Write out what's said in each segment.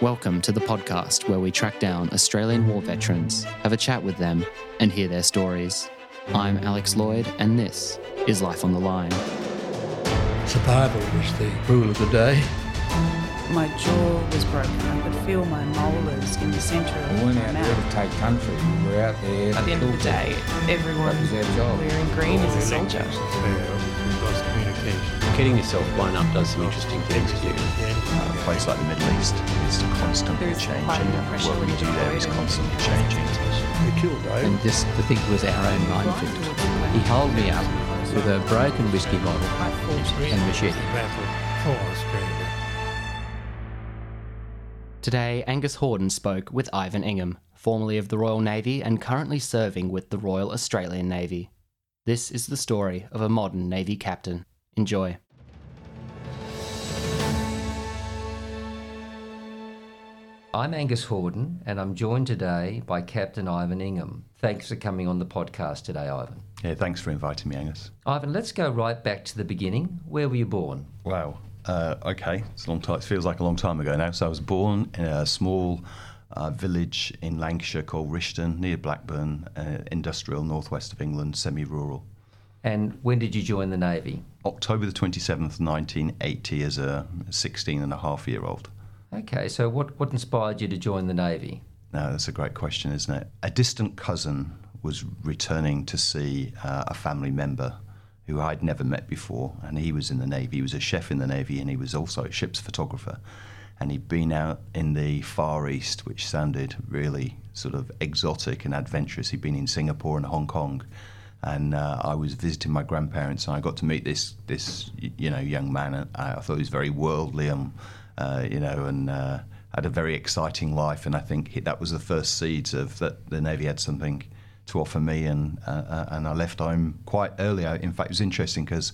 Welcome to the podcast where we track down Australian war veterans, have a chat with them, and hear their stories. I'm Alex Lloyd, and this is Life on the Line. Survival was the rule of the day. My jaw was broken. I could feel my molars in the centre of We my weren't out there mouth. to take country. We We're out there. At the end of the day, everyone That was our job. wearing green is a soldier. We've lost communication. Getting yourself blown up does some interesting things to you. a place like the Middle East is constantly There's changing. quite enough What we do there deploy is and constantly changing. We killed Dave. and this the thing was our own minefield. He held me up with a broken whiskey bottle and machete. For Australia. Today, Angus Horden spoke with Ivan Ingham, formerly of the Royal Navy and currently serving with the Royal Australian Navy. This is the story of a modern Navy captain. Enjoy. I'm Angus Horden, and I'm joined today by Captain Ivan Ingham. Thanks for coming on the podcast today, Ivan. Yeah, thanks for inviting me, Angus. Ivan, let's go right back to the beginning. Where were you born? Wow. Uh, okay, it's a long time. It feels like a long time ago now. So I was born in a small uh, village in Lancashire called Rishton, near Blackburn, uh, industrial, northwest of England, semi-rural. And when did you join the Navy? October the 27th, 1980, as a 16 and a half year old. Okay, so what, what inspired you to join the Navy? No, that's a great question, isn't it? A distant cousin was returning to see uh, a family member who I'd never met before, and he was in the Navy. He was a chef in the Navy, and he was also a ship's photographer. And he'd been out in the Far East, which sounded really sort of exotic and adventurous. He'd been in Singapore and Hong Kong, and uh, I was visiting my grandparents, and I got to meet this this you know young man. I, I thought he was very worldly, and uh, you know, and uh, had a very exciting life. And I think that was the first seeds of that the Navy had something to offer me, and uh, uh, and I left home quite early. In fact, it was interesting because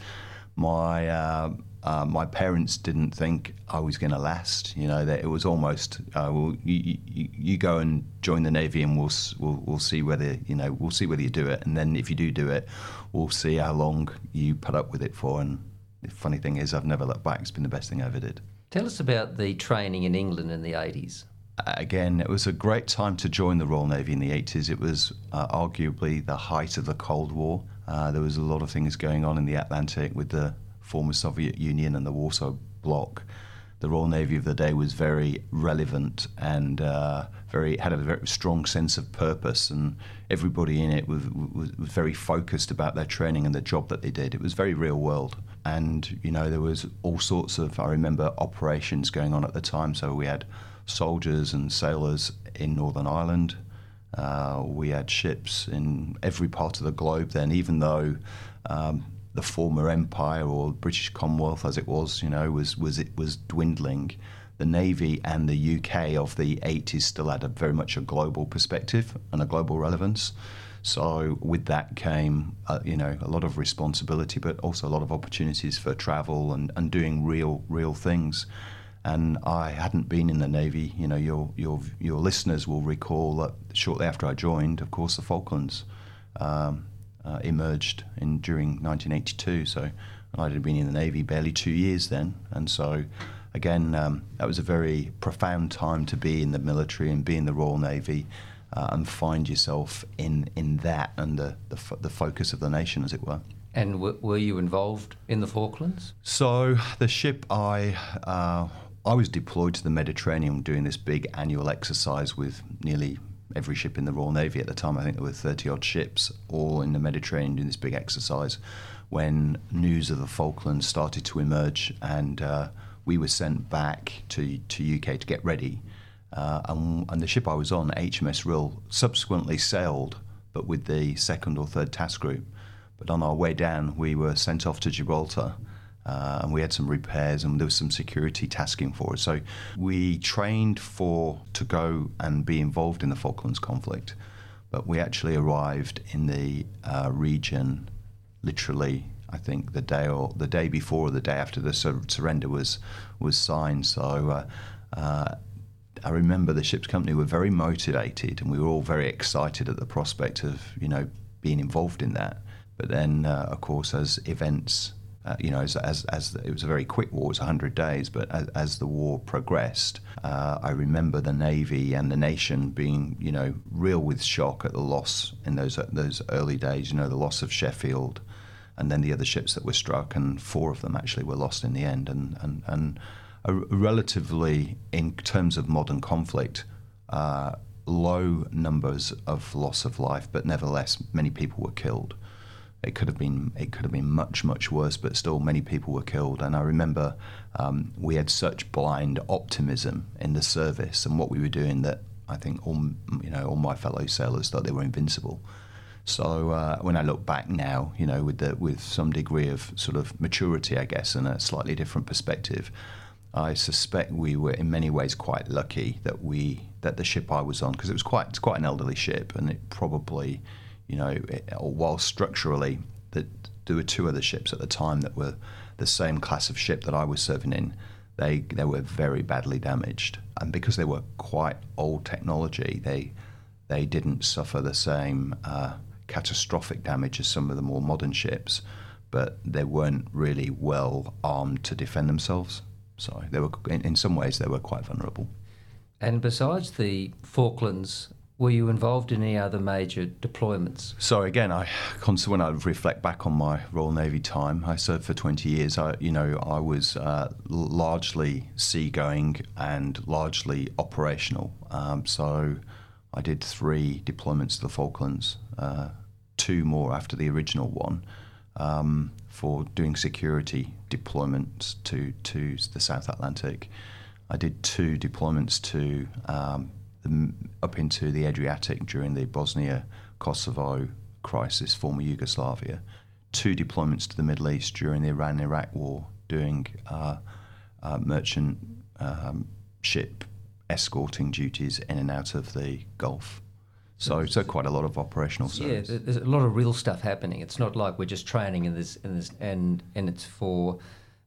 my uh, uh, my parents didn't think I was going to last. You know, that it was almost uh, well, you, you, you go and join the navy, and we'll, we'll we'll see whether you know we'll see whether you do it, and then if you do do it, we'll see how long you put up with it for. And the funny thing is, I've never looked back. It's been the best thing I ever did. Tell us about the training in England in the 80s. again, it was a great time to join the Royal Navy in the 80s. It was uh, arguably the height of the Cold War. Uh, there was a lot of things going on in the Atlantic with the former Soviet Union and the Warsaw Bloc. The Royal Navy of the day was very relevant and uh, very had a very strong sense of purpose, and everybody in it was, was, was very focused about their training and the job that they did. It was very real world, and you know there was all sorts of I remember operations going on at the time. So we had soldiers and sailors in Northern Ireland. Uh, we had ships in every part of the globe then, even though um, the former empire or British Commonwealth, as it was, you know, was was it was dwindling. The Navy and the UK of the 80s still had a very much a global perspective and a global relevance. So with that came, uh, you know, a lot of responsibility, but also a lot of opportunities for travel and, and doing real real things and I hadn't been in the Navy. You know, your your your listeners will recall that shortly after I joined, of course, the Falklands um, uh, emerged in during 1982. So I'd been in the Navy barely two years then, and so again, um, that was a very profound time to be in the military and be in the Royal Navy. Uh, and find yourself in, in that and the, the, fo- the focus of the nation, as it were. And w- were you involved in the Falklands? So the ship I uh, I was deployed to the Mediterranean doing this big annual exercise with nearly every ship in the Royal Navy at the time. I think there were thirty odd ships all in the Mediterranean doing this big exercise. When news of the Falklands started to emerge, and uh, we were sent back to to UK to get ready. Uh, and, and the ship I was on, HMS Rhyl, subsequently sailed, but with the second or third task group. But on our way down, we were sent off to Gibraltar. Uh, and we had some repairs and there was some security tasking for us. So we trained for to go and be involved in the Falklands conflict, but we actually arrived in the uh, region literally. I think the day or the day before or the day after the sur- surrender was was signed. So uh, uh, I remember the ship's company were very motivated, and we were all very excited at the prospect of you know being involved in that. But then, uh, of course, as events uh, you know, as, as, as it was a very quick war, it was 100 days, but as, as the war progressed, uh, I remember the Navy and the nation being, you know, real with shock at the loss in those, those early days, you know, the loss of Sheffield and then the other ships that were struck, and four of them actually were lost in the end. And, and, and a relatively, in terms of modern conflict, uh, low numbers of loss of life, but nevertheless, many people were killed. It could have been it could have been much much worse, but still many people were killed. And I remember um, we had such blind optimism in the service and what we were doing that I think all you know all my fellow sailors thought they were invincible. So uh, when I look back now, you know, with the, with some degree of sort of maturity, I guess, and a slightly different perspective, I suspect we were in many ways quite lucky that we that the ship I was on because it was quite it's quite an elderly ship and it probably you know, while structurally, that there were two other ships at the time that were the same class of ship that I was serving in. They they were very badly damaged, and because they were quite old technology, they they didn't suffer the same uh, catastrophic damage as some of the more modern ships, but they weren't really well armed to defend themselves. So they were, in, in some ways, they were quite vulnerable. And besides the Falklands were you involved in any other major deployments? So again, I when I reflect back on my Royal Navy time, I served for 20 years. I, you know, I was uh, largely seagoing and largely operational. Um, so I did three deployments to the Falklands, uh, two more after the original one, um, for doing security deployments to to the South Atlantic. I did two deployments to um, the, up into the Adriatic during the Bosnia Kosovo crisis, former Yugoslavia, two deployments to the Middle East during the Iran Iraq war, doing uh, uh, merchant um, ship escorting duties in and out of the Gulf. So, so quite a lot of operational service. Yeah, there's a lot of real stuff happening. It's not like we're just training in this, in this, and and it's for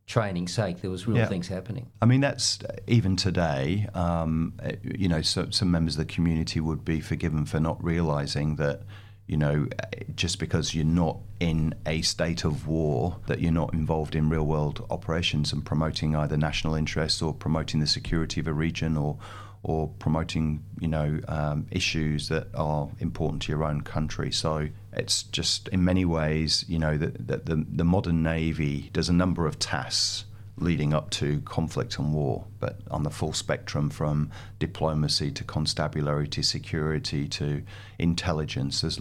training's sake. There was real yeah. things happening. I mean, that's even today. Um, you know, so, some members of the community would be forgiven for not realizing that. You know, just because you're not in a state of war, that you're not involved in real world operations and promoting either national interests or promoting the security of a region or or promoting you know um, issues that are important to your own country. So it's just in many ways you know that the, the, the modern navy does a number of tasks leading up to conflict and war, but on the full spectrum from diplomacy to constabulary to security to intelligence, as,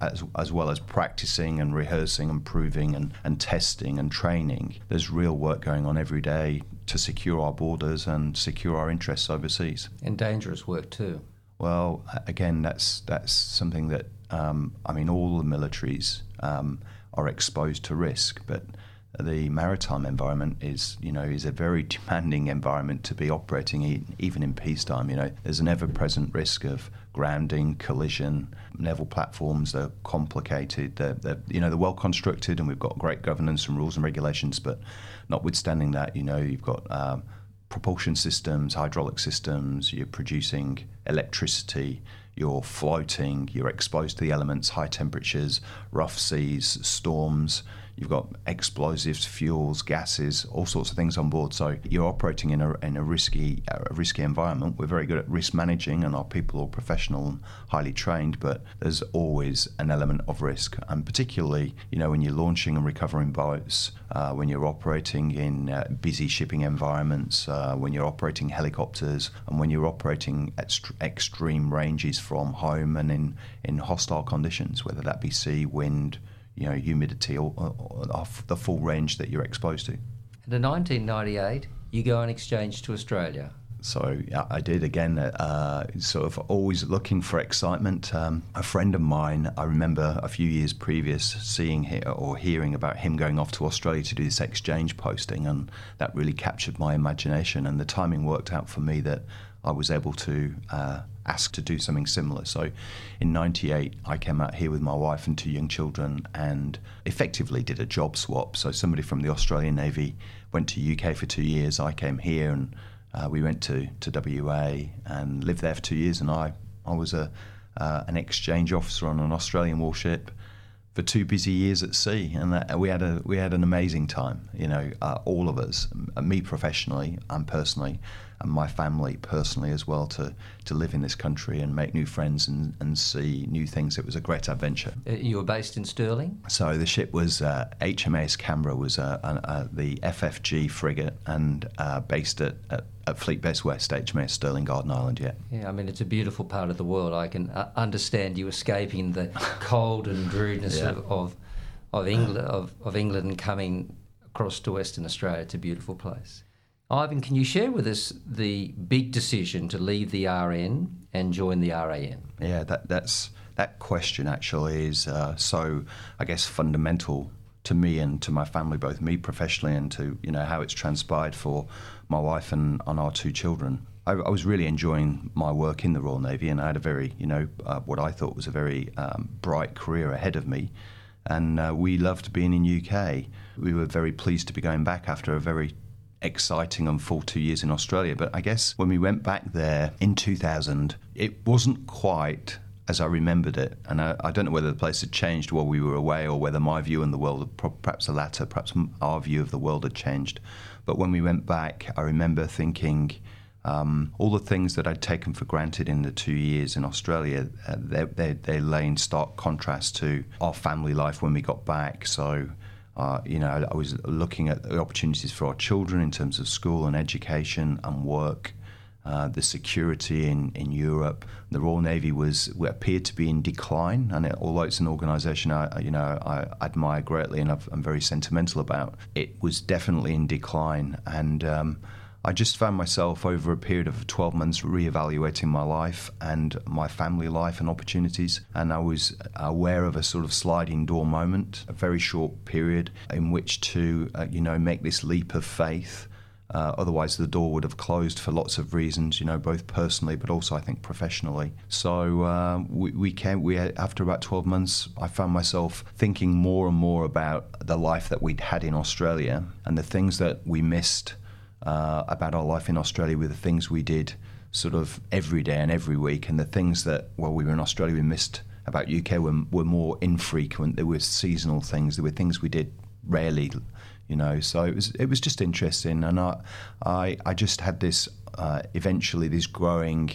as, as well as practicing and rehearsing and proving and, and testing and training. There's real work going on every day to secure our borders and secure our interests overseas. And dangerous work too. Well, again, that's that's something that um, I mean, all the militaries um, are exposed to risk, but the maritime environment is, you know, is a very demanding environment to be operating even in peacetime. You know, there's an ever-present risk of grounding, collision. Naval platforms are complicated. They're, they're, you know, they're well constructed, and we've got great governance and rules and regulations. But notwithstanding that, you know, you've got um, propulsion systems, hydraulic systems. You're producing electricity. You're floating. You're exposed to the elements, high temperatures, rough seas, storms You've got explosives, fuels, gases, all sorts of things on board. So you're operating in a, in a risky a risky environment. We're very good at risk managing, and our people are professional and highly trained. But there's always an element of risk, and particularly you know when you're launching and recovering boats, uh, when you're operating in uh, busy shipping environments, uh, when you're operating helicopters, and when you're operating at st- extreme ranges from home and in in hostile conditions, whether that be sea, wind you know, humidity or, or, or the full range that you're exposed to. And in 1998, you go on exchange to Australia. So I did again, uh, sort of always looking for excitement. Um, a friend of mine, I remember a few years previous seeing or hearing about him going off to Australia to do this exchange posting, and that really captured my imagination. And the timing worked out for me that I was able to uh, asked to do something similar. So in 98, I came out here with my wife and two young children and effectively did a job swap. So somebody from the Australian Navy went to UK for two years. I came here and uh, we went to, to WA and lived there for two years. And I, I was a, uh, an exchange officer on an Australian warship. for two busy years at sea, and that, we had a we had an amazing time. You know, uh, all of us, me professionally and personally, and my family personally as well, to to live in this country and make new friends and, and see new things. It was a great adventure. Uh, You were based in Stirling? So the ship was uh, HMAS Canberra was uh, uh, uh, the FFG frigate and uh, based at, at, at Fleet Base West, HMAS Stirling Garden Island. Yeah. Yeah, I mean, it's a beautiful part of the world. I can uh, understand you escaping the cold and rudeness Yeah. of, of, of, England, of, of England and coming across to Western Australia. It's a beautiful place. Ivan, can you share with us the big decision to leave the RN and join the RAN? Yeah, that that's that question actually is uh, so I guess fundamental to me and to my family, both me professionally and to you know how it's transpired for my wife and, and our two children. I, I was really enjoying my work in the Royal Navy, and I had a very you know uh, what I thought was a very um, bright career ahead of me. And uh, we loved being in UK. We were very pleased to be going back after a very exciting and full two years in Australia. But I guess when we went back there in 2000, it wasn't quite as I remembered it. And I, I don't know whether the place had changed while we were away or whether my view on the world, perhaps the latter, perhaps our view of the world had changed. But when we went back, I remember thinking, um, all the things that I'd taken for granted in the two years in Australia, uh, they, they, they lay in stark contrast to our family life when we got back. So, uh, you know, I was looking at the opportunities for our children in terms of school and education and work. Uh, the security in, in Europe, the Royal Navy was appeared to be in decline, and it, although it's an organisation I you know I admire greatly and I've, I'm very sentimental about, it was definitely in decline, and um, I just found myself over a period of 12 months reevaluating my life and my family life and opportunities. And I was aware of a sort of sliding door moment, a very short period in which to, uh, you know, make this leap of faith. Uh, otherwise, the door would have closed for lots of reasons, you know, both personally but also I think professionally. So uh, we, we came. We after about twelve months, I found myself thinking more and more about the life that we'd had in Australia and the things that we missed uh, about our life in Australia with the things we did sort of every day and every week, and the things that while we were in Australia we missed about UK were, were more infrequent. There were seasonal things. There were things we did rarely, you know. So it was it was just interesting, and I I, I just had this uh, eventually this growing.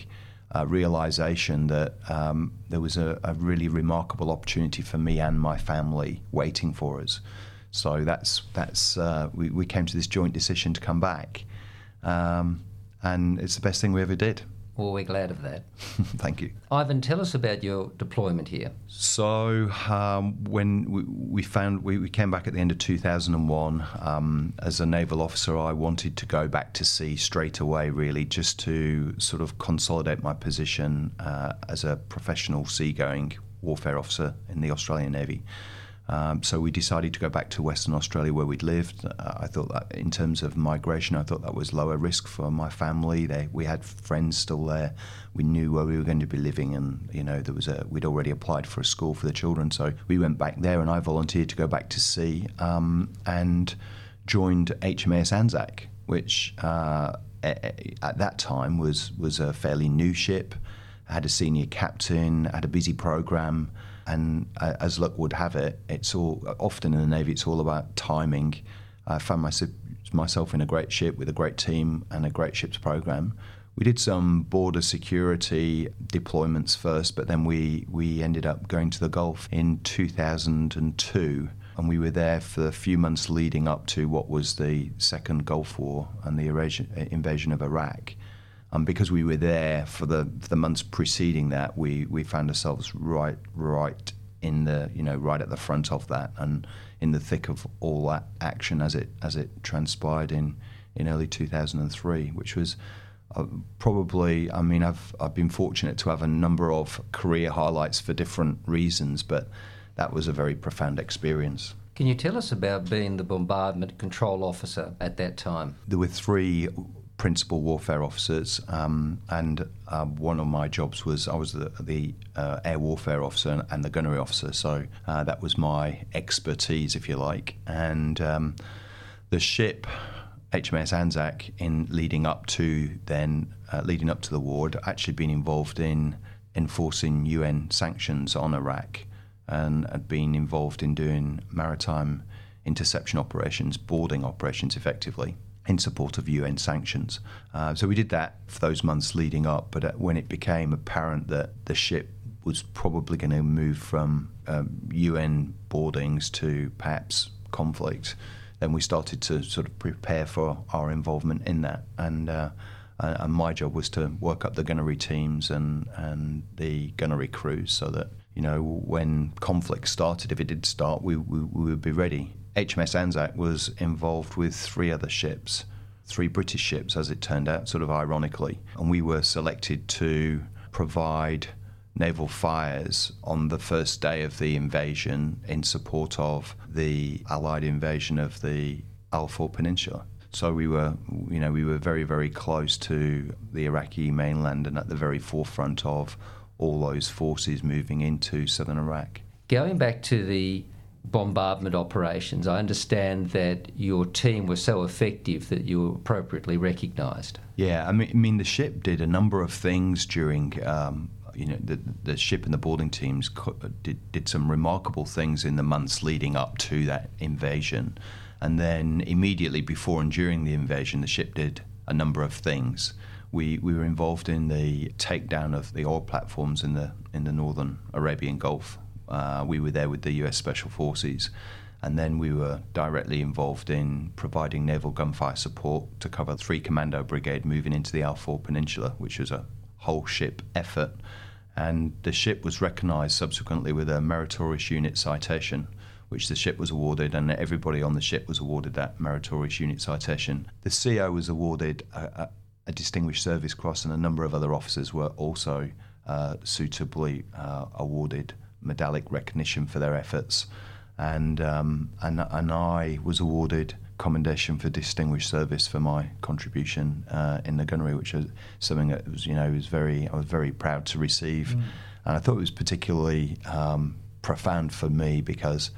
Uh, realization that um, there was a, a really remarkable opportunity for me and my family waiting for us. So that's that's uh, we, we came to this joint decision to come back, um, and it's the best thing we ever did. Well, we're glad of that. Thank you. Ivan, tell us about your deployment here. So um, when we, we found we, we came back at the end of 2001, um, as a naval officer, I wanted to go back to sea straight away, really, just to sort of consolidate my position uh, as a professional seagoing warfare officer in the Australian Navy. Um, so we decided to go back to Western Australia where we'd lived. Uh, I thought that in terms of migration, I thought that was lower risk for my family. They, we had friends still there. We knew where we were going to be living, and you know there was a we'd already applied for a school for the children. So we went back there, and I volunteered to go back to sea um, and joined HMAS Anzac, which uh, at that time was was a fairly new ship. Had a senior captain, had a busy program and uh, as luck would have it, it's all often in the navy. It's all about timing. I found myself, myself in a great ship with a great team and a great ship's program. We did some border security deployments first, but then we we ended up going to the Gulf in 2002, and we were there for a few months leading up to what was the second Gulf War and the invasion of Iraq. And because we were there for the for the months preceding that, we, we found ourselves right right in the you know right at the front of that and in the thick of all that action as it as it transpired in in early 2003, which was uh, probably I mean I've I've been fortunate to have a number of career highlights for different reasons, but that was a very profound experience. Can you tell us about being the bombardment control officer at that time? There were three principal warfare officers, um, and uh, one of my jobs was I was the, the uh, air warfare officer and the gunnery officer. So uh, that was my expertise, if you like. And um, the ship HMS Anzac, in leading up to then uh, leading up to the war, had actually been involved in enforcing UN sanctions on Iraq. and had been involved in doing maritime interception operations, boarding operations effectively in support of UN sanctions. Uh, so we did that for those months leading up, but uh, when it became apparent that the ship was probably going to move from um, UN boardings to perhaps conflict, then we started to sort of prepare for our involvement in that. And uh, and my job was to work up the gunnery teams and, and the gunnery crews so that you know when conflict started, if it did start, we, we, we would be ready. HMS Anzac was involved with three other ships, three British ships, as it turned out, sort of ironically, and we were selected to provide naval fires on the first day of the invasion in support of the Allied invasion of the Al-Faw Peninsula. So we were, you know, we were very, very close to the Iraqi mainland and at the very forefront of all those forces moving into southern Iraq. Going back to the bombardment operations, I understand that your team was so effective that you were appropriately recognised. Yeah, I mean, I mean, the ship did a number of things during um, you know, the, the ship and the boarding teams did, did some remarkable things in the months leading up to that invasion. And then immediately before and during the invasion, the ship did a number of things. We, we were involved in the takedown of the oil platforms in the, in the northern Arabian Gulf. Uh, we were there with the US Special Forces. And then we were directly involved in providing naval gunfire support to cover three commando brigade moving into the Al-Faw Peninsula, which was a whole ship effort and the ship was recognised subsequently with a meritorious unit citation, which the ship was awarded, and everybody on the ship was awarded that meritorious unit citation. The CO was awarded a, a, a Distinguished Service Cross, and a number of other officers were also uh, suitably uh, awarded medallic recognition for their efforts. And, um, and, and I was awarded commendation for distinguished service for my contribution uh, in the gunnery, which was something that was, you know, was very I was very proud to receive, mm. and I thought it was particularly um, profound for me because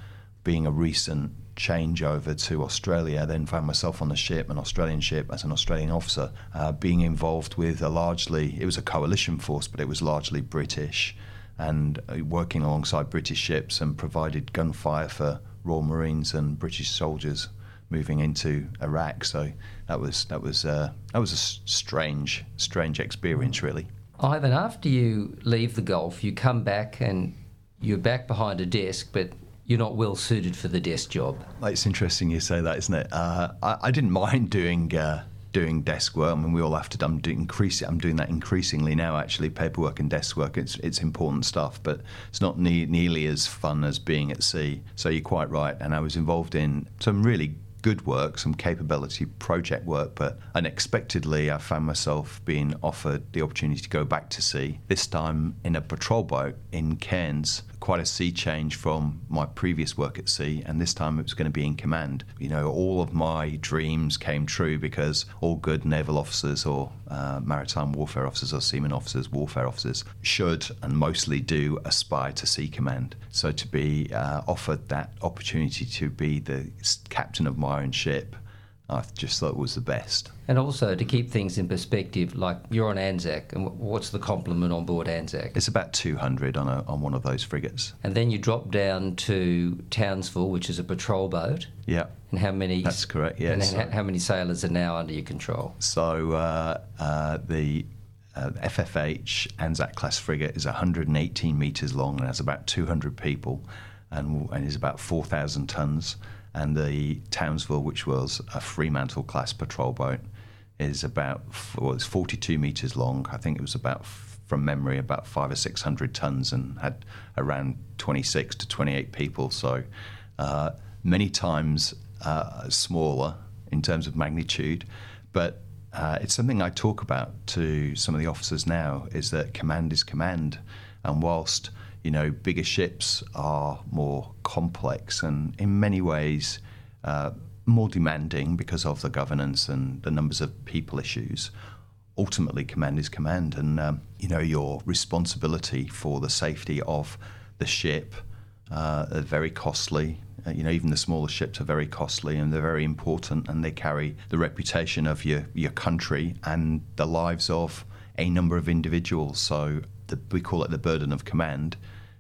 being a recent changeover to Australia, I then found myself on the ship, an Australian ship, as an Australian officer, uh, being involved with a largely it was a coalition force, but it was largely British, and uh, working alongside British ships and provided gunfire for Royal Marines and British soldiers moving into Iraq. So that was that was uh, that was a strange strange experience, really. Ivan, after you leave the Gulf, you come back and you're back behind a desk, but you're not well suited for the desk job. It's interesting you say that, isn't it? Uh, I, I, didn't mind doing. Uh, doing desk work. I mean, we all have to. I'm doing increase. I'm doing that increasingly now. Actually, paperwork and desk work. It's it's important stuff, but it's not ne- nearly as fun as being at sea. So you're quite right. And I was involved in some really good work, some capability project work, but unexpectedly I found myself being offered the opportunity to go back to sea, this time in a patrol boat in Cairns quite a sea change from my previous work at sea, and this time it was going to be in command. You know, all of my dreams came true because all good naval officers or uh, maritime warfare officers or seaman officers, warfare officers, should and mostly do aspire to sea command. So to be uh, offered that opportunity to be the captain of my own ship I just thought it was the best. And also to keep things in perspective, like you're on Anzac, and what's the complement on board Anzac? It's about 200 on a, on one of those frigates. And then you drop down to Townsville, which is a patrol boat. Yeah. And how many? That's correct. Yes. And how many sailors are now under your control? So uh, uh, the uh, FFH Anzac class frigate is 118 metres long and has about 200 people, and, and is about 4,000 tons and the Townsville, which was a Fremantle class patrol boat, is about well, it's 42 meters long. I think it was about from memory about five or six hundred tons and had around 26 to 28 people. So uh, many times uh, smaller in terms of magnitude, but uh, it's something I talk about to some of the officers now. Is that command is command, and whilst you know, bigger ships are more complex and in many ways uh, more demanding because of the governance and the numbers of people issues. Ultimately, command is command, and um, you know your responsibility for the safety of the ship uh, are very costly. Uh, you know, even the smaller ships are very costly and they're very important, and they carry the reputation of your your country and the lives of a number of individuals. So the, we call it the burden of command,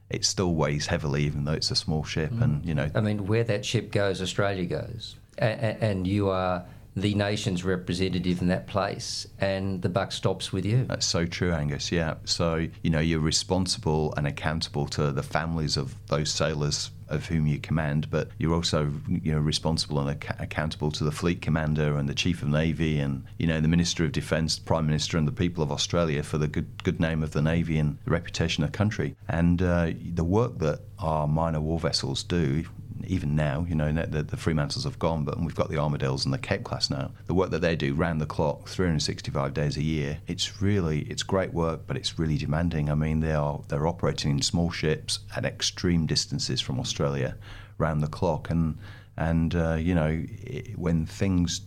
it still weighs heavily, even though it's a small ship. Mm. And you know, I mean, where that ship goes, Australia goes, and, and you are the nation's representative in that place, and the buck stops with you. That's so true, Angus. Yeah. So, you know, you're responsible and accountable to the families of those sailors of whom you command, but you're also, you know, responsible and ac- accountable to the fleet commander and the chief of navy and, you know, the minister of defence, prime minister, and the people of Australia for the good good name of the navy and the reputation of the country. And uh, the work that our minor war vessels do, even now, you know, the, the Fremantles have gone, but we've got the Armadales and the Cape class now. The work that they do round the clock, 365 days a year, it's really it's great work, but it's really demanding. I mean, they are they're operating in small ships at extreme distances from Australia, round the clock, and and uh, you know it, when things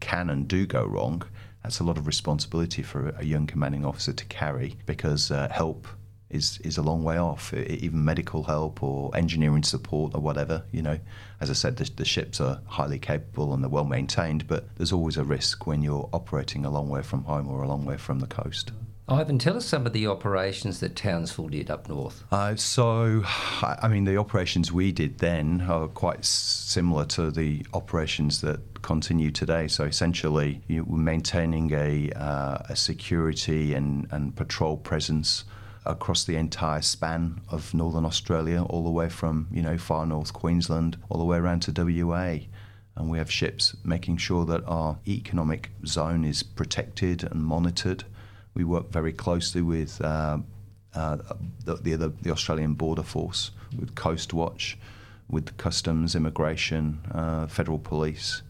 can and do go wrong, that's a lot of responsibility for a young commanding officer to carry because uh, help is is a long way off. Even medical help or engineering support or whatever. You know, as I said, the, the ships are highly capable and they're well maintained, but there's always a risk when you're operating a long way from home or a long way from the coast. Ivan, tell us some of the operations that Townsville did up north. Uh, so, I mean, the operations we did then are quite similar to the operations that continue today. So, essentially, you we're maintaining a, uh, a security and, and patrol presence across the entire span of northern Australia, all the way from you know far north Queensland, all the way around to WA. And we have ships making sure that our economic zone is protected and monitored. We work very closely with uh, uh, the, the, the, Australian Border Force, with Coast Watch, with Customs, Immigration, uh, Federal Police.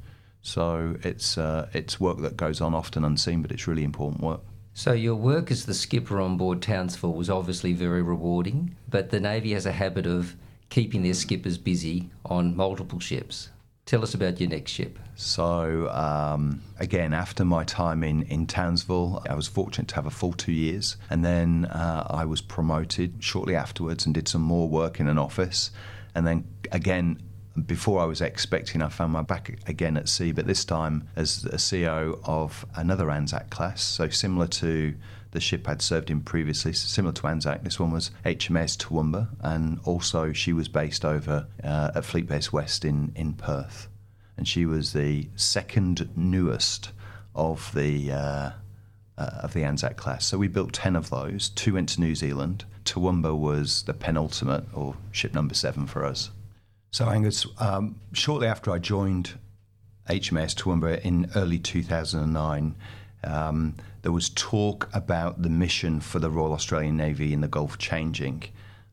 So it's uh, it's work that goes on often unseen, but it's really important work. So your work as the skipper on board Townsville was obviously very rewarding, but the Navy has a habit of keeping their skippers busy on multiple ships. Tell us about your next ship. So, um, again, after my time in, in Townsville, I was fortunate to have a full two years. And then uh, I was promoted shortly afterwards and did some more work in an office. And then again, before I was expecting, I found my back again at sea, but this time as a CEO of another Anzac class. So similar to the ship I'd served in previously, similar to Anzac. This one was HMS Toowoomba, and also she was based over uh, at Fleet Base West in, in Perth. And she was the second newest of the uh, uh, of the Anzac class. So we built 10 of those. Two went to New Zealand. Toowoomba was the penultimate, or ship number seven for us. So, Angus, um, shortly after I joined HMS Toowoomba in early 2009, um, there was talk about the mission for the Royal Australian Navy in the Gulf changing.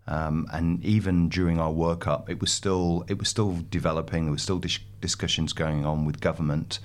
Um, and even during our workup, it was still it was still developing. There was still dis- discussions going on with government.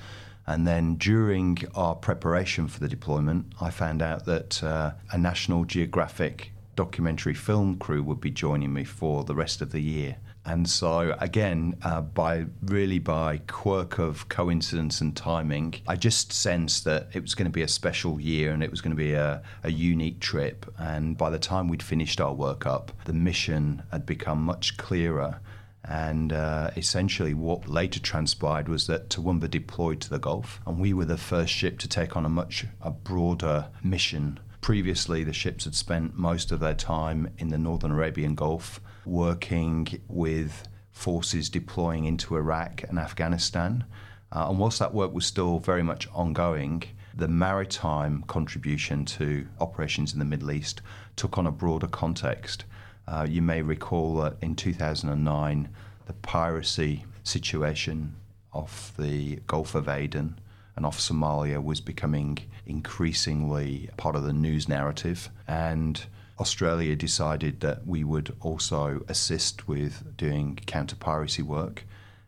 And then during our preparation for the deployment, I found out that uh, a National Geographic documentary film crew would be joining me for the rest of the year. And so, again, uh, by really by quirk of coincidence and timing, I just sensed that it was going to be a special year and it was going to be a, a unique trip. And by the time we'd finished our workup, the mission had become much clearer. And uh, essentially, what later transpired was that Toowoomba deployed to the Gulf, and we were the first ship to take on a much a broader mission. Previously, the ships had spent most of their time in the Northern Arabian Gulf working with forces deploying into Iraq and Afghanistan. Uh, and whilst that work was still very much ongoing, the maritime contribution to operations in the Middle East took on a broader context. Uh, you may recall that in 2009, the piracy situation off the Gulf of Aden and off Somalia was becoming increasingly part of the news narrative. And Australia decided that we would also assist with doing counter piracy work,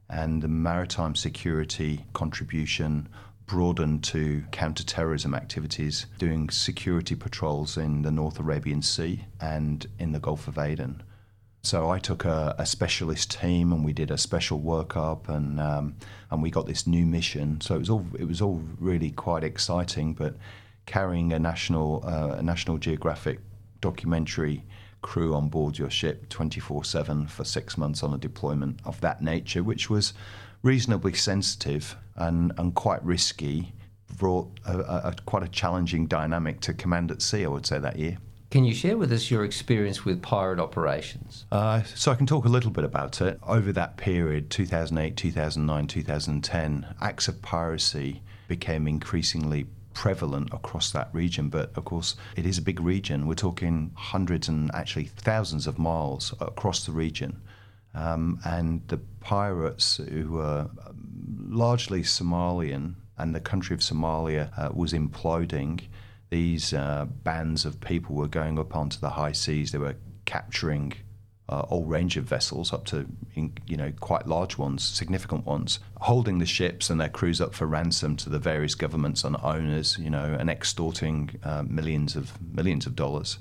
and the maritime security contribution broadened to counter terrorism activities, doing security patrols in the North Arabian Sea and in the Gulf of Aden. So I took a, a specialist team and we did a special workup and um, and we got this new mission. So it was all it was all really quite exciting, but carrying a national uh, a National Geographic documentary crew on board your ship 24 7 for six months on a deployment of that nature, which was reasonably sensitive and, and quite risky, brought a, a, a, quite a challenging dynamic to command at sea, I would say, that year. Can you share with us your experience with pirate operations? Uh, so I can talk a little bit about it. Over that period, 2008, 2009, 2010, acts of piracy became increasingly prevalent across that region. But of course, it is a big region. We're talking hundreds and actually thousands of miles across the region. Um, and the pirates, who were largely Somalian, and the country of Somalia uh, was imploding these uh, bands of people were going up onto the high seas. They were capturing uh, all range of vessels, up to you know quite large ones, significant ones, holding the ships and their crews up for ransom to the various governments and owners, you know, and extorting uh, millions of millions of dollars.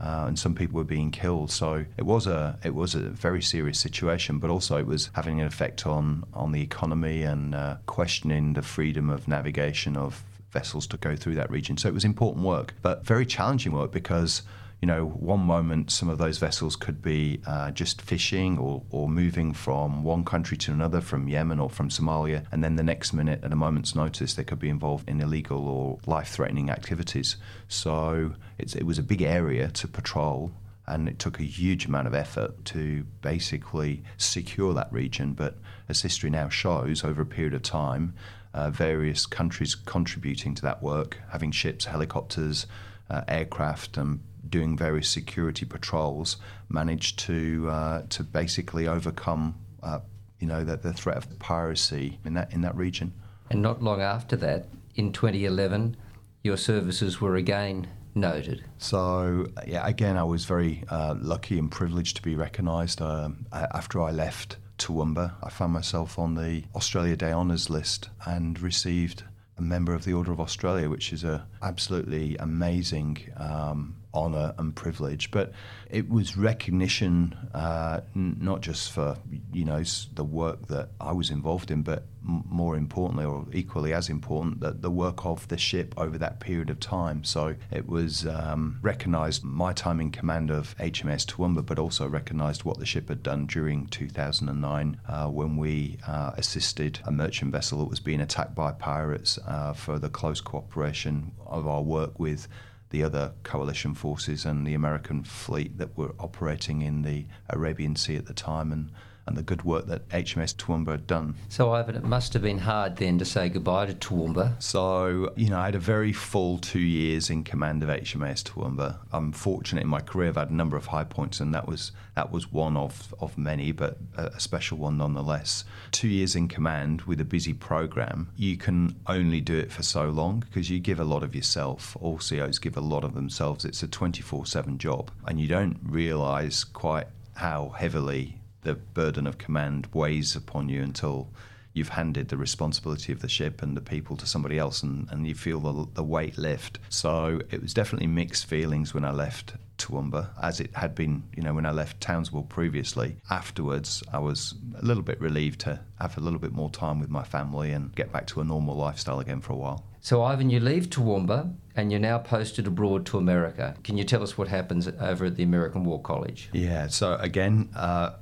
Uh, and some people were being killed. So it was a it was a very serious situation, but also it was having an effect on on the economy and uh, questioning the freedom of navigation of vessels to go through that region. So it was important work, but very challenging work because you know, one moment some of those vessels could be uh, just fishing or, or moving from one country to another, from Yemen or from Somalia, and then the next minute, at a moment's notice, they could be involved in illegal or life threatening activities. So it was a big area to patrol. And it took a huge amount of effort to basically secure that region. But as history now shows, over a period of time, uh, various countries contributing to that work, having ships, helicopters, uh, aircraft, and doing various security patrols, managed to uh, to basically overcome, uh, you know, the, the threat of piracy in that in that region. And not long after that, in 2011, your services were again noted. So, yeah, again, I was very uh, lucky and privileged to be recognised um, after I left Toowoomba. I found myself on the Australia Day Honours list and received a member of the Order of Australia, which is a absolutely amazing um, honour and privilege. But it was recognition, uh, n- not just for you know the work that I was involved in, but m- more importantly, or equally as important, that the work of the ship over that period of time. So it was um, recognised my time in command of HMS Toowoomba, but also recognised what the ship had done during 2009 uh, when we uh, assisted a merchant vessel that was being attacked by pirates uh, for the close cooperation of our work with the other coalition forces and the American fleet that were operating in the Arabian Sea at the time and and the good work that HMS Toowoomba had done. So, Ivan, it must have been hard then to say goodbye to Toowoomba. So, you know, I had a very full two years in command of HMS Toowoomba. I'm fortunate in my career; I've had a number of high points, and that was that was one of of many, but a special one nonetheless. Two years in command with a busy program, you can only do it for so long because you give a lot of yourself. All COs give a lot of themselves. It's a 24/7 job, and you don't realise quite how heavily the burden of command weighs upon you until you've handed the responsibility of the ship and the people to somebody else and, and you feel the, the weight lift. So it was definitely mixed feelings when I left Toowoomba, as it had been, you know, when I left Townsville previously. Afterwards, I was a little bit relieved to have a little bit more time with my family and get back to a normal lifestyle again for a while. So, Ivan, you leave Toowoomba and you're now posted abroad to America. Can you tell us what happens over at the American War College? Yeah, so again, uh,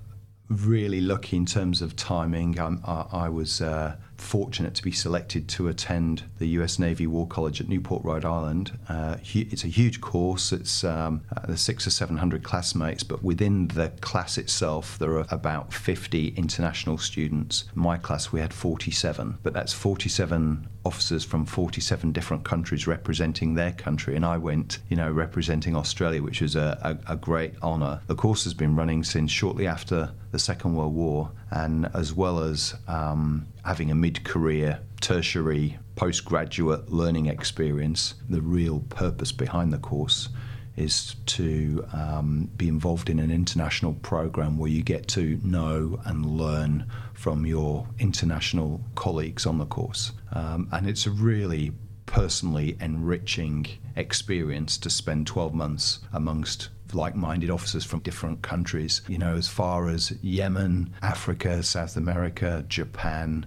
really lucky in terms of timing. I, I was uh, fortunate to be selected to attend the US Navy War College at Newport, Rhode Island. Uh, it's a huge course. It's um, uh, six or seven hundred classmates, but within the class itself, there are about 50 international students. My class, we had 47, but that's 47 officers from 47 different countries representing their country, and I went, you know, representing Australia, which was a, a, a great honour. The course has been running since shortly after the Second World War, and as well as um, having a mid career, tertiary, postgraduate learning experience, the real purpose behind the course is to um, be involved in an international program where you get to know and learn from your international colleagues on the course. Um, and it's a really personally enriching experience to spend 12 months amongst like minded officers from different countries, you know, as far as Yemen, Africa, South America, Japan,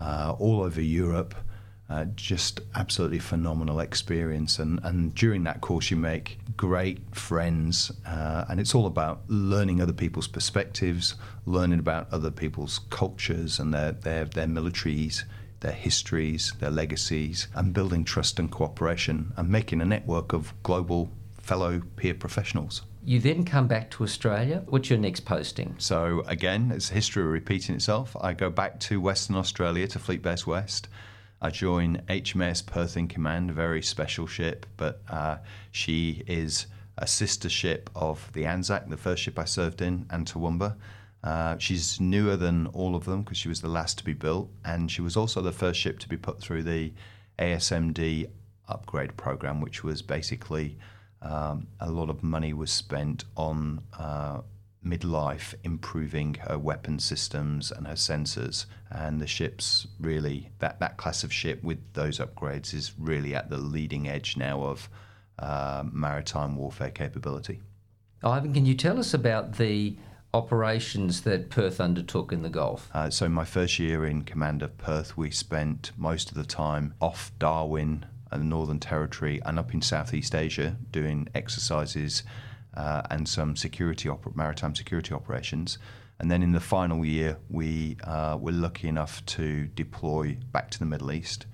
uh, all over Europe. Uh, just absolutely phenomenal experience. And, and during that course, you make great friends. Uh, and it's all about learning other people's perspectives, learning about other people's cultures and their, their, their militaries, their histories, their legacies, and building trust and cooperation and making a network of global fellow peer professionals. You then come back to Australia. What's your next posting? So again, it's history repeating itself. I go back to Western Australia to Fleet Base West. I join HMS Perth in Command, a very special ship, but uh, she is a sister ship of the Anzac, the first ship I served in, and Toowoomba. Uh, she's newer than all of them because she was the last to be built, and she was also the first ship to be put through the ASMD upgrade program, which was basically um, a lot of money was spent on uh, midlife improving her weapon systems and her sensors. And the ship's really, that, that class of ship with those upgrades is really at the leading edge now of uh, maritime warfare capability. Ivan, can you tell us about the operations that Perth undertook in the Gulf? Uh, so, my first year in command of Perth, we spent most of the time off Darwin and the Northern Territory and up in Southeast Asia doing exercises uh, and some security maritime security operations. And then in the final year, we uh, were lucky enough to deploy back to the Middle East,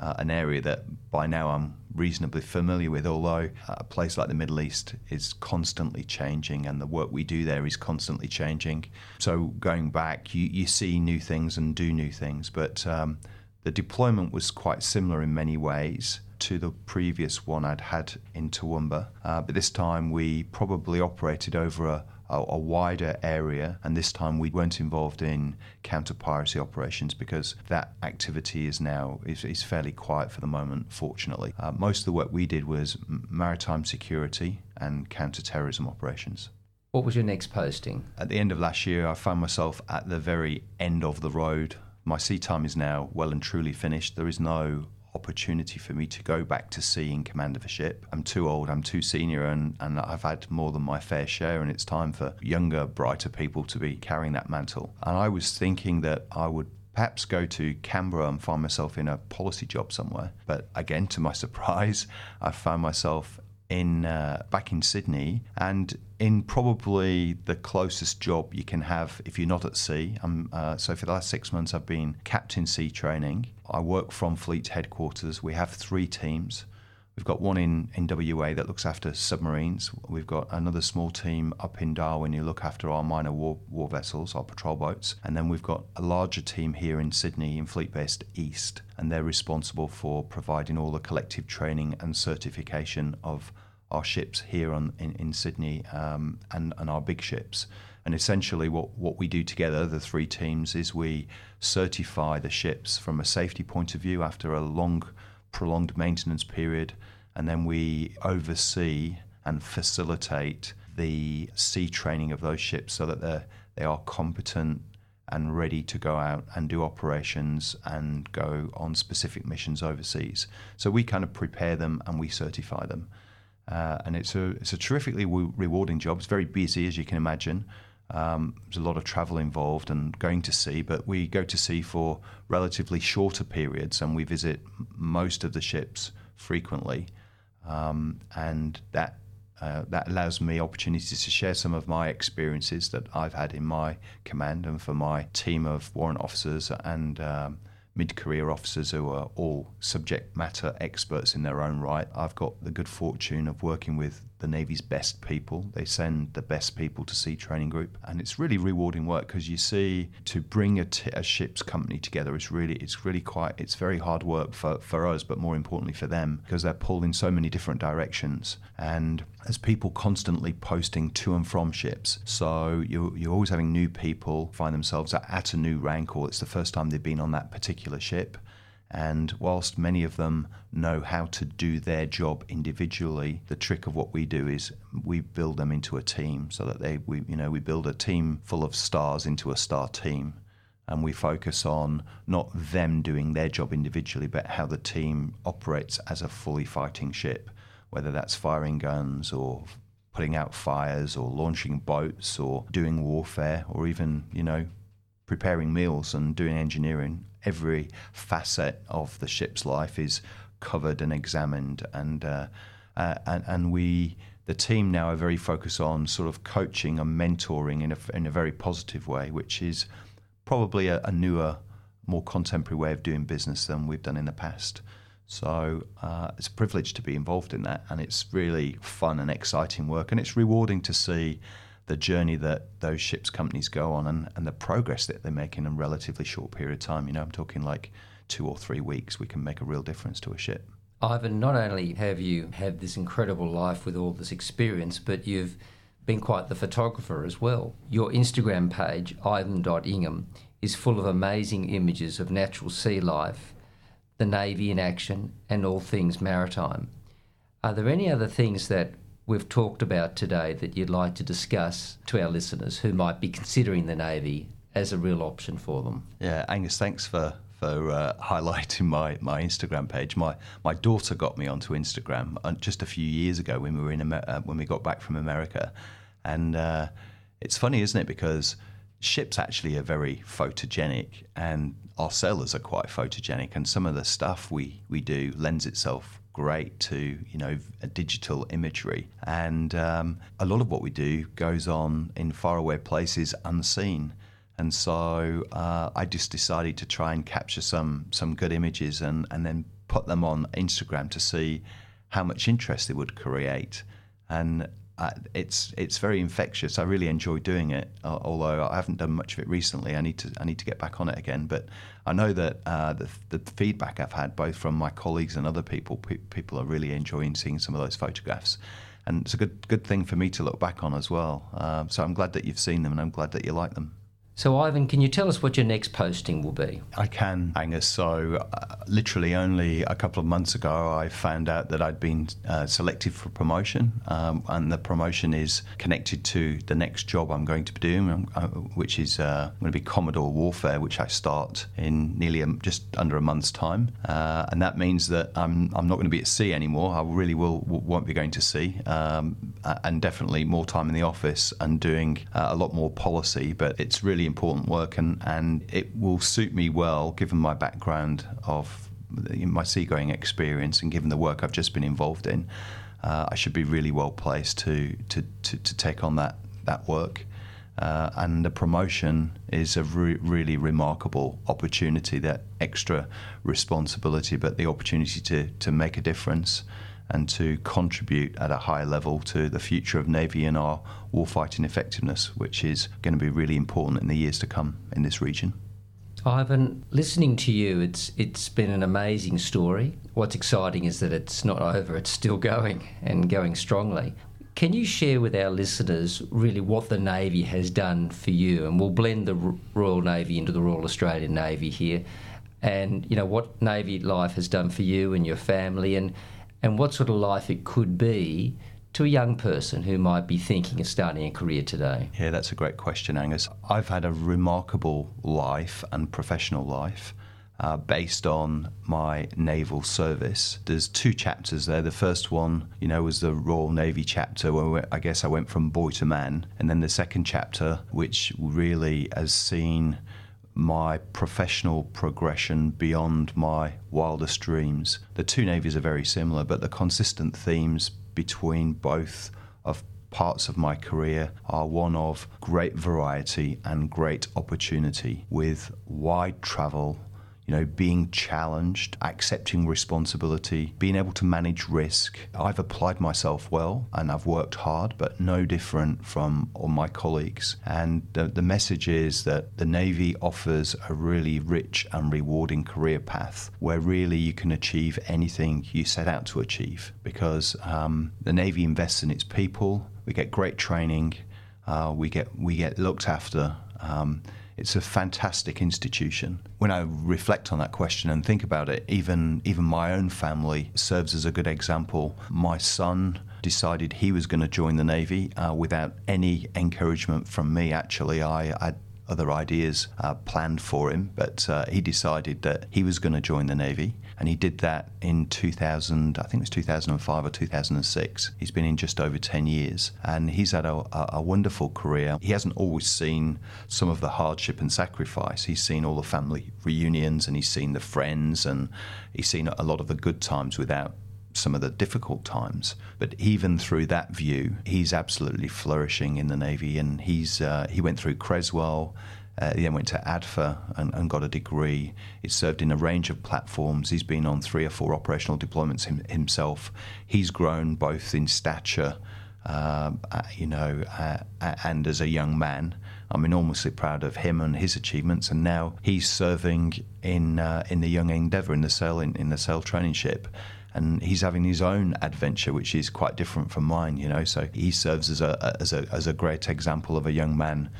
uh, an area that by now I'm reasonably familiar with, although a place like the Middle East is constantly changing and the work we do there is constantly changing. So going back, you, you see new things and do new things, but um, the deployment was quite similar in many ways to the previous one I'd had in Toowoomba, uh, but this time we probably operated over a, a, a, wider area, and this time we weren't involved in counter piracy operations because that activity is now is, is fairly quiet for the moment. Fortunately, uh, most of the work we did was maritime security and counter terrorism operations. What was your next posting? At the end of last year, I found myself at the very end of the road. My sea time is now well and truly finished. There is no opportunity for me to go back to sea in command of a ship. I'm too old, I'm too senior, and, and I've had more than my fair share, and it's time for younger, brighter people to be carrying that mantle. And I was thinking that I would perhaps go to Canberra and find myself in a policy job somewhere. But again, to my surprise, I found myself in uh, back in Sydney and in probably the closest job you can have if you're not at sea. Uh, so for the last six months, I've been captain sea training. I work from Fleet headquarters. We have three teams. We've got one in, in WA that looks after submarines. We've got another small team up in Darwin who look after our minor war, war vessels, our patrol boats. And then we've got a larger team here in Sydney in Fleet Base East. And they're responsible for providing all the collective training and certification of our ships here on, in, in Sydney um, and, and our big ships. And essentially, what, what we do together, the three teams, is we certify the ships from a safety point of view after a long prolonged maintenance period, and then we oversee and facilitate the sea training of those ships so that they they are competent and ready to go out and do operations and go on specific missions overseas. So we kind of prepare them and we certify them, uh, and it's a it's a terrifically rewarding job. It's very busy, as you can imagine. Um, there's a lot of travel involved and going to sea, but we go to sea for relatively shorter periods and we visit most of the ships frequently. Um, and that uh, that allows me opportunities to share some of my experiences that I've had in my command and for my team of warrant officers and um, mid career officers who are all subject matter experts in their own right. I've got the good fortune of working with the Navy's best people. They send the best people to Sea Training Group, and it's really rewarding work because you see to bring a, t- a ship's company together is really it's really quite it's very hard work for, for us, but more importantly for them because they're pulled in so many different directions. And as people constantly posting to and from ships, so you're, you're always having new people find themselves at, at a new rank, or it's the first time they've been on that particular ship. And whilst many of them know how to do their job individually, the trick of what we do is we build them into a team so that they, we, you know, we build a team full of stars into a star team. And we focus on not them doing their job individually, but how the team operates as a fully fighting ship, whether that's firing guns or putting out fires or launching boats or doing warfare or even, you know, preparing meals and doing engineering every facet of the ship's life is covered and examined, and uh, uh, and, and we the team now are very focused on sort of coaching and mentoring in a in a very positive way, which is probably a, a newer, more contemporary way of doing business than we've done in the past. So uh, it's a privilege to be involved in that, and it's really fun and exciting work, and it's rewarding to see the journey that those ships companies go on and, and the progress that they make in a relatively short period of time. You know, I'm talking like two or three weeks, we can make a real difference to a ship. Ivan, not only have you had this incredible life with all this experience, but you've been quite the photographer as well. Your Instagram page, ivan.ingham, is full of amazing images of natural sea life, the Navy in action, and all things maritime. Are there any other things that we've talked about today that you'd like to discuss to our listeners who might be considering the Navy as a real option for them? Yeah, Angus, thanks for for uh, highlighting my, my Instagram page. My my daughter got me onto Instagram uh, just a few years ago when we were in Amer- uh, when we got back from America, and uh, it's funny, isn't it? Because ships actually are very photogenic, and our sailors are quite photogenic, and some of the stuff we we do lends itself great to you know digital imagery, and um, a lot of what we do goes on in faraway places unseen. And so uh, I just decided to try and capture some some good images and, and then put them on Instagram to see how much interest it would create. And uh, it's it's very infectious. I really enjoy doing it, although I haven't done much of it recently. I need to I need to get back on it again. But I know that uh, the, the feedback I've had both from my colleagues and other people, pe- people are really enjoying seeing some of those photographs. And it's a good good thing for me to look back on as well. Uh, so I'm glad that you've seen them, and I'm glad that you like them. So, Ivan, can you tell us what your next posting will be? I can, Angus. So, uh, literally only a couple of months ago, I found out that I'd been uh, selected for promotion, um, and the promotion is connected to the next job I'm going to be doing, um, uh, which is uh, going to be Commodore Warfare, which I start in nearly a, just under a month's time, uh, and that means that I'm I'm not going to be at sea anymore. I really will won't be going to sea, um, and definitely more time in the office and doing uh, a lot more policy. But it's really important work, and, and it will suit me well given my background of my seagoing experience and given the work I've just been involved in. Uh, I should be really well placed to, to, to, to take on that, that work. Uh, and the promotion is a re- really remarkable opportunity, that extra responsibility, but the opportunity to, to make a difference and to contribute at a high level to the future of Navy and our warfighting effectiveness, which is going to be really important in the years to come in this region. Ivan, listening to you, it's it's been an amazing story. What's exciting is that it's not over; it's still going and going strongly. Can you share with our listeners really what the Navy has done for you? And we'll blend the Royal Navy into the Royal Australian Navy here, and you know what Navy life has done for you and your family, and and what sort of life it could be to a young person who might be thinking of starting a career today? Yeah, that's a great question, Angus. I've had a remarkable life and professional life. Uh, based on my naval service. There's two chapters there. The first one, you know, was the Royal Navy chapter where I guess I went from boy to man. And then the second chapter, which really has seen my professional progression beyond my wildest dreams. The two navies are very similar, but the consistent themes between both of parts of my career are one of great variety and great opportunity with wide travel you know, being challenged, accepting responsibility, being able to manage risk. I've applied myself well and I've worked hard, but no different from all my colleagues. And the, the message is that the Navy offers a really rich and rewarding career path where really you can achieve anything you set out to achieve because um, the Navy invests in its people, we get great training, uh, we, get, we get looked after. Um, it's a fantastic institution. When I reflect on that question and think about it, even even my own family serves as a good example. My son decided he was going to join the Navy uh, without any encouragement from me. Actually, I, I other ideas uh, planned for him, but uh, he decided that he was going to join the Navy, and he did that in 2000. I think it was 2005 or 2006. He's been in just over 10 years, and he's had a, a, a wonderful career. He hasn't always seen some of the hardship and sacrifice. He's seen all the family reunions, and he's seen the friends, and he's seen a lot of the good times without some of the difficult times. But even through that view, he's absolutely flourishing in the Navy, and he's uh, he went through Creswell. Uh, he then went to ADFA and, and, got a degree. He's served in a range of platforms. He's been on three or four operational deployments him, himself. He's grown both in stature, uh, you know, uh, and as a young man. I'm enormously proud of him and his achievements. And now he's serving in uh, in the Young Endeavour in the SAIL in, in the SAIL training ship and he's having his own adventure, which is quite different from mine. You know, so he serves as a as a as a great example of a young man.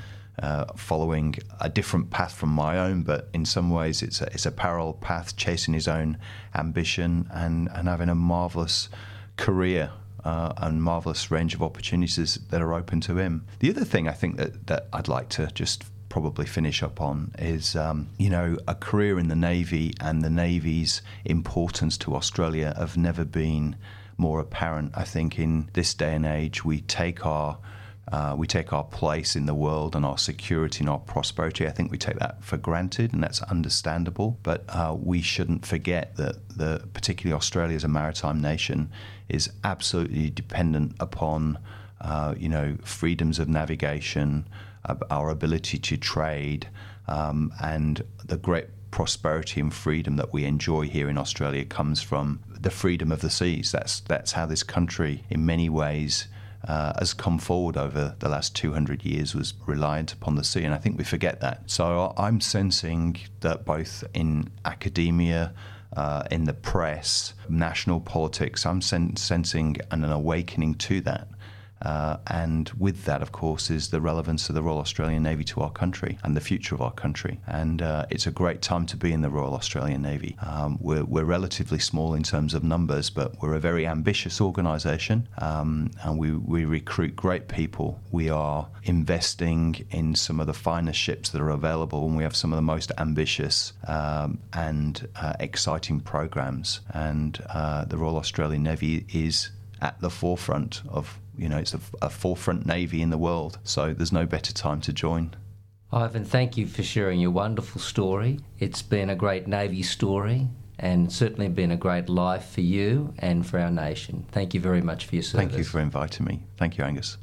Uh, following a different path from my own, but in some ways it's a, it's a parallel path, chasing his own ambition and, and having a marvelous career uh, and marvelous range of opportunities that are open to him. The other thing I think that, that I'd like to just probably finish up on is um, you know a career in the navy and the navy's importance to Australia have never been more apparent. I think in this day and age we take our uh, we take our place in the world and our security and our prosperity. I think we take that for granted, and that's understandable. But uh, we shouldn't forget that the particularly Australia as a maritime nation is absolutely dependent upon uh, you know freedoms of navigation, our ability to trade, um, and the great prosperity and freedom that we enjoy here in Australia comes from the freedom of the seas. That's that's how this country, in many ways, uh, has come forward over the last 200 years was reliant upon the sea, and I think we forget that. So I'm sensing that both in academia. Uh, in the press, national politics, I'm sen- sensing an, an awakening to that. Uh, and with that, of course, is the relevance of the Royal Australian Navy to our country and the future of our country. And uh, it's a great time to be in the Royal Australian Navy. Um, we're, we're, relatively small in terms of numbers, but we're a very ambitious organisation um, and we, we recruit great people. We are investing in some of the finest ships that are available, and we have some of the most ambitious um, and uh, exciting programs. And uh, the Royal Australian Navy is at the forefront of you know, it's a, a forefront navy in the world. So there's no better time to join. Ivan, thank you for sharing your wonderful story. It's been a great Navy story and certainly been a great life for you and for our nation. Thank you very much for your service. Thank you for inviting me. Thank you, Angus.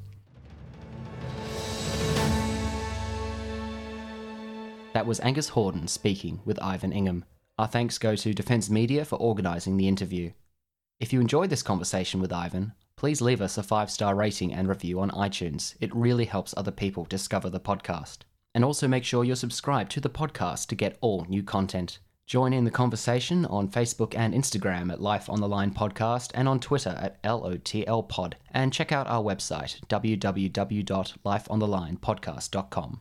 That was Angus Horden speaking with Ivan Ingham. Our thanks go to Defence Media for organising the interview. If you enjoyed this conversation with Ivan, please leave us a five star rating and review on iTunes. It really helps other people discover the podcast. And also make sure you're subscribed to the podcast to get all new content. Join in the conversation on Facebook and Instagram at Life on the Line Podcast and on Twitter at LOTL Pod. And check out our website, www.lifeonthelinepodcast.com.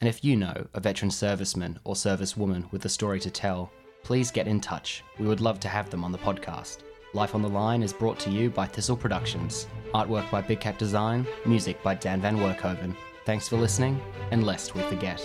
And if you know a veteran serviceman or servicewoman with a story to tell, please get in touch. We would love to have them on the podcast. Life on the Line is brought to you by Thistle Productions. Artwork by Big Cat Design, music by Dan Van Werkhoven. Thanks for listening, and lest we forget.